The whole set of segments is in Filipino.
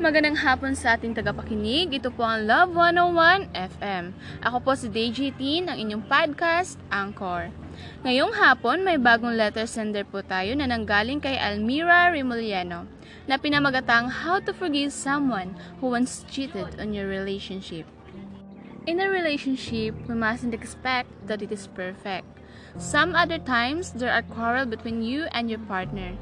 Magandang hapon sa ating tagapakinig. Ito po ang Love 101 FM. Ako po si DJT ng inyong podcast, Anchor. Ngayong hapon, may bagong letter sender po tayo na nanggaling kay Almira Remoliano na pinamagatang How to Forgive Someone Who Once Cheated on Your Relationship. In a relationship, we mustn't expect that it is perfect. Some other times, there are quarrel between you and your partner.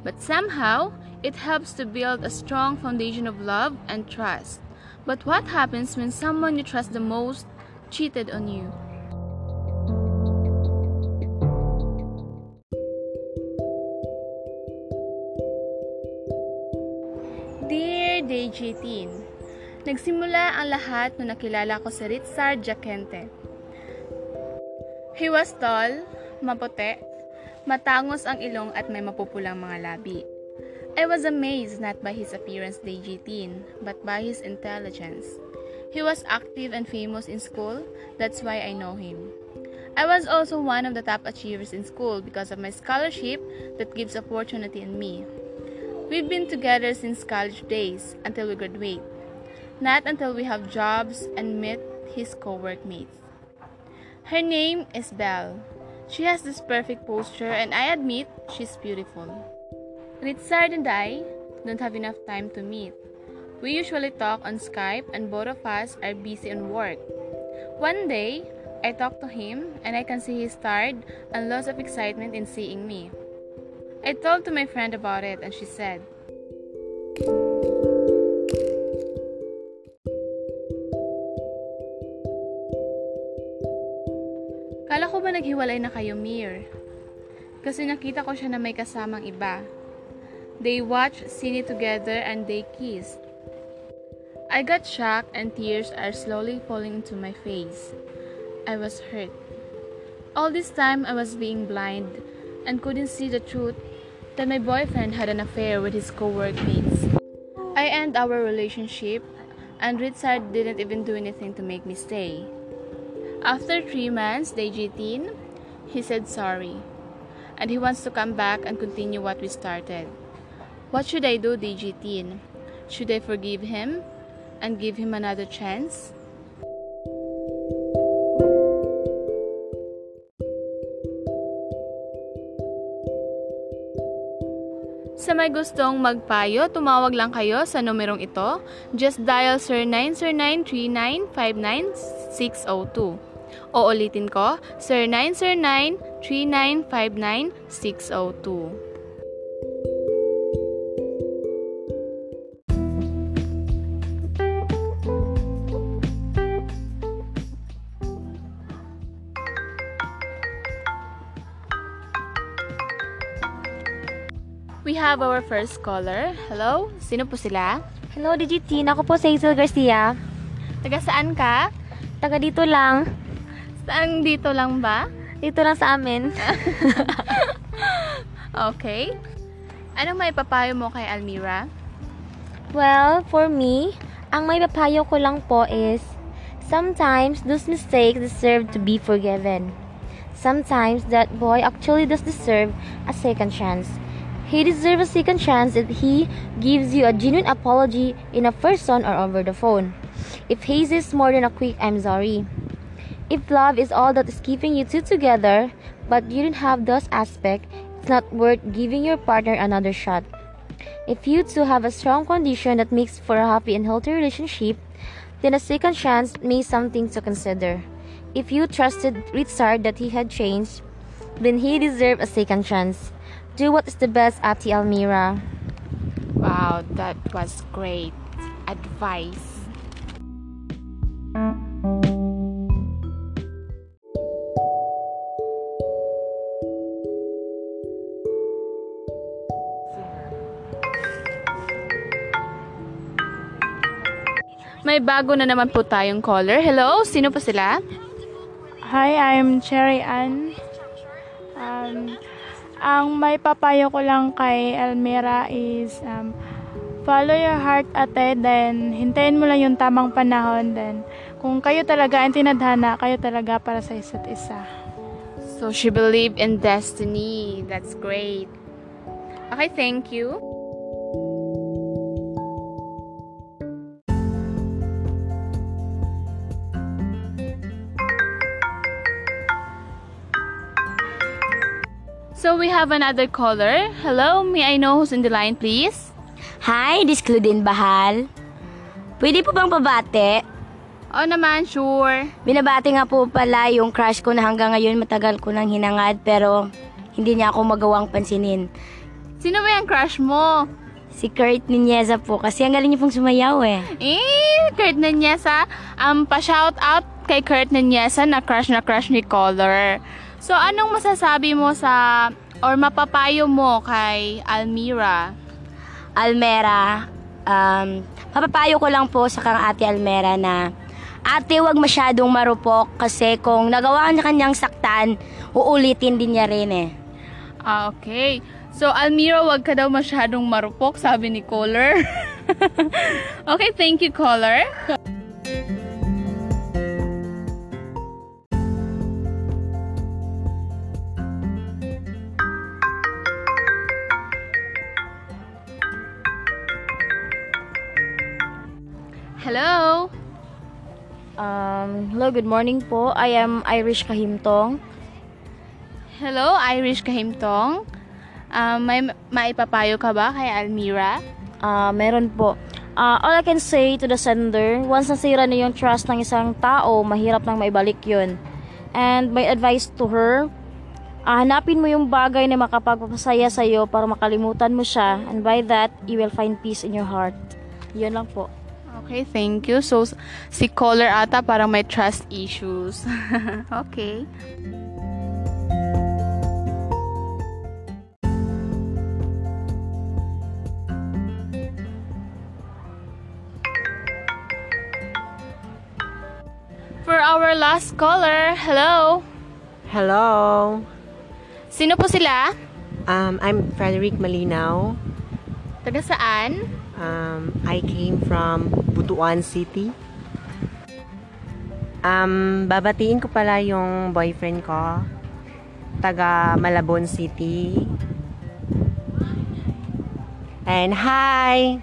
But somehow, it helps to build a strong foundation of love and trust. But what happens when someone you trust the most cheated on you? Dear DJ Nagsimula ang lahat nung nakilala ko si Ritzar Jacente. He was tall, maputi, matangos ang ilong at may mapupulang mga labi. I was amazed not by his appearance DJ-teen, but by his intelligence. He was active and famous in school, that's why I know him. I was also one of the top achievers in school because of my scholarship that gives opportunity in me. We've been together since college days until we graduate, not until we have jobs and meet his co-workmates. Her name is Belle. She has this perfect posture and I admit she's beautiful. Ritzard and I don't have enough time to meet. We usually talk on Skype and both of us are busy on work. One day, I talked to him and I can see he's tired and lots of excitement in seeing me. I told to my friend about it and she said, Kala ko ba naghiwalay na kayo, Mir? Kasi nakita ko siya na may kasamang iba. They watched Cine together and they kissed. I got shocked and tears are slowly falling into my face. I was hurt. All this time I was being blind and couldn't see the truth that my boyfriend had an affair with his co-workmates. I end our relationship and Richard didn't even do anything to make me stay. After three months, dating, he said sorry and he wants to come back and continue what we started. What should I do, DGTN? Should I forgive him and give him another chance? Sa may gustong magpayo, tumawag lang kayo sa numerong ito. Just dial 0909-3959-602. O ulitin ko, 0909-3959-602. Have our first caller. Hello? Sino po sila? Hello, Digitin. Ako po si Hazel Garcia. Taga saan ka? Taga dito lang. Saan dito lang ba? Dito lang sa amin. okay. Anong may papayo mo kay Almira? well, for me, ang may papayo ko lang po is, sometimes those mistakes deserve to be forgiven. Sometimes that boy actually does deserve a second chance. He deserves a second chance if he gives you a genuine apology in a person or over the phone. If his is more than a quick I'm sorry. If love is all that is keeping you two together, but you don't have those aspects, it's not worth giving your partner another shot. If you two have a strong condition that makes for a happy and healthy relationship, then a second chance may something to consider. If you trusted Richard that he had changed, then he deserved a second chance. Do what is the best, Ati Almira. Wow, that was great advice. May bago na naman po tayong caller. Hello, sino po sila? Hi, I'm Cherry Ann. Um, ang may papayo ko lang kay Almira is um, follow your heart ate, then hintayin mo lang yung tamang panahon, then kung kayo talaga ang tinadhana, kayo talaga para sa isa't isa. So she believed in destiny. That's great. Okay, thank you. So we have another caller. Hello, may I know who's in the line, please? Hi, this Claudine Bahal. Pwede po bang pabate? Oh naman, sure. Binabati nga po pala yung crush ko na hanggang ngayon matagal ko nang hinangad pero hindi niya ako magawang pansinin. Sino ba yung crush mo? Si Kurt Ninyeza po kasi ang galing niya pong sumayaw eh. Eh, Kurt Nanyesa. Um, pa-shout out kay Kurt Nanyesa na crush na crush ni Caller. So, anong masasabi mo sa, or mapapayo mo kay Almira? Almera, um, papapayo ko lang po sa kang ate Almera na ate wag masyadong marupok kasi kung nagawa niya kanyang saktan, uulitin din niya rin eh. Ah, okay. So, Almira, wag ka daw masyadong marupok, sabi ni Caller. okay, thank you, Caller. Um, hello, good morning po. I am Irish Kahimtong. Hello, Irish Kahimtong. Um, may maipapayo ka ba kay Almira? Ah, meron po. Ah, all I can say to the sender, once nasira na yung trust ng isang tao, mahirap nang maibalik yun. And my advice to her, ah, hanapin mo yung bagay na makapagpapasaya sa'yo para makalimutan mo siya. And by that, you will find peace in your heart. Yun lang po. Okay, thank you. So, si caller ata parang may trust issues. okay. For our last caller, hello. Hello. Sino po sila? Um, I'm Frederick Malinaw. Taga saan? Um, I came from Butuan City. Um, babatiin ko pala yung boyfriend ko. Taga Malabon City. And hi!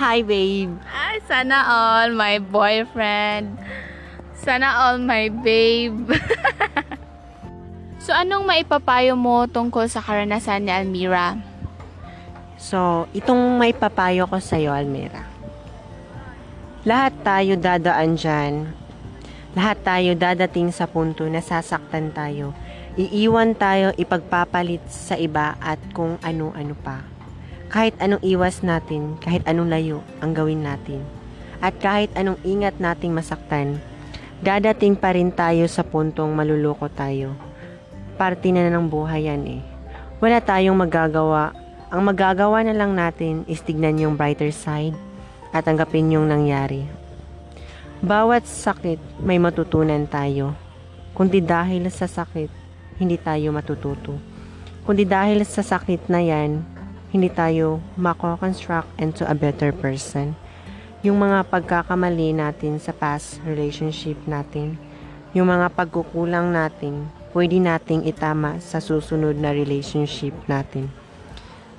Hi, babe. Ay, sana all my boyfriend. Sana all my babe. so, anong maipapayo mo tungkol sa karanasan ni Almira? So, itong may papayo ko sa'yo, Almira. Lahat tayo dadaan dyan. Lahat tayo dadating sa punto na sasaktan tayo. Iiwan tayo ipagpapalit sa iba at kung ano-ano pa. Kahit anong iwas natin, kahit anong layo ang gawin natin. At kahit anong ingat nating masaktan, dadating pa rin tayo sa puntong maluloko tayo. Parte na ng buhay yan eh. Wala tayong magagawa ang magagawa na lang natin is tignan yung brighter side at tanggapin yung nangyari. Bawat sakit may matutunan tayo. Kundi dahil sa sakit, hindi tayo matututo. Kundi dahil sa sakit na yan, hindi tayo mako-construct into a better person. Yung mga pagkakamali natin sa past relationship natin, yung mga pagkukulang natin, pwede nating itama sa susunod na relationship natin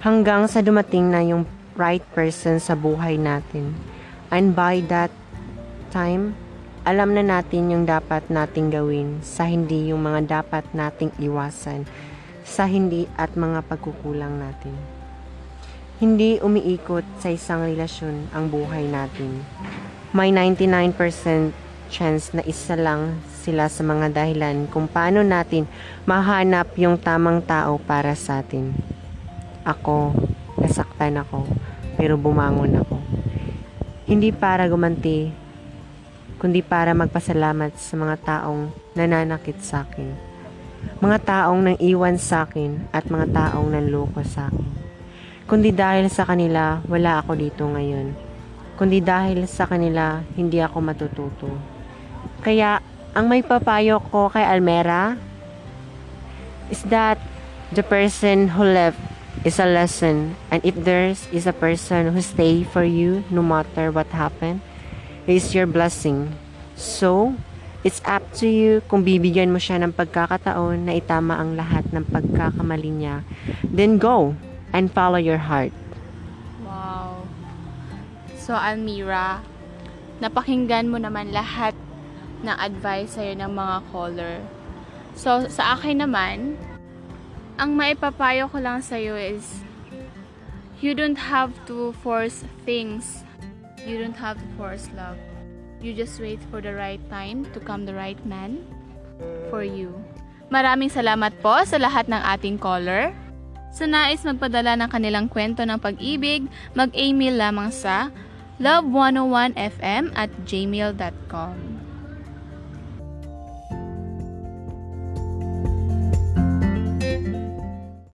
hanggang sa dumating na yung right person sa buhay natin. And by that time, alam na natin yung dapat nating gawin sa hindi yung mga dapat nating iwasan sa hindi at mga pagkukulang natin. Hindi umiikot sa isang relasyon ang buhay natin. May 99% chance na isa lang sila sa mga dahilan kung paano natin mahanap yung tamang tao para sa atin. Ako, nasaktan ako, pero bumangon ako. Hindi para gumanti, kundi para magpasalamat sa mga taong nananakit sa akin. Mga taong nang iwan sa akin at mga taong nanloko sa akin. Kundi dahil sa kanila, wala ako dito ngayon. Kundi dahil sa kanila, hindi ako matututo. Kaya, ang may papayo ko kay Almera is that the person who left is a lesson. And if there's is a person who stay for you no matter what happened, is your blessing. So, it's up to you kung bibigyan mo siya ng pagkakataon na itama ang lahat ng pagkakamali niya. Then go and follow your heart. Wow. So, Almira, napakinggan mo naman lahat ng advice sa'yo ng mga caller. So, sa akin naman, Ang maipapayo ko lang sa'yo is, you don't have to force things. You don't have to force love. You just wait for the right time to come the right man for you. Maraming salamat po sa lahat ng ating caller. Sa nais magpadala ng kanilang kwento ng pag-ibig, mag-email lamang sa love101fm at gmail.com.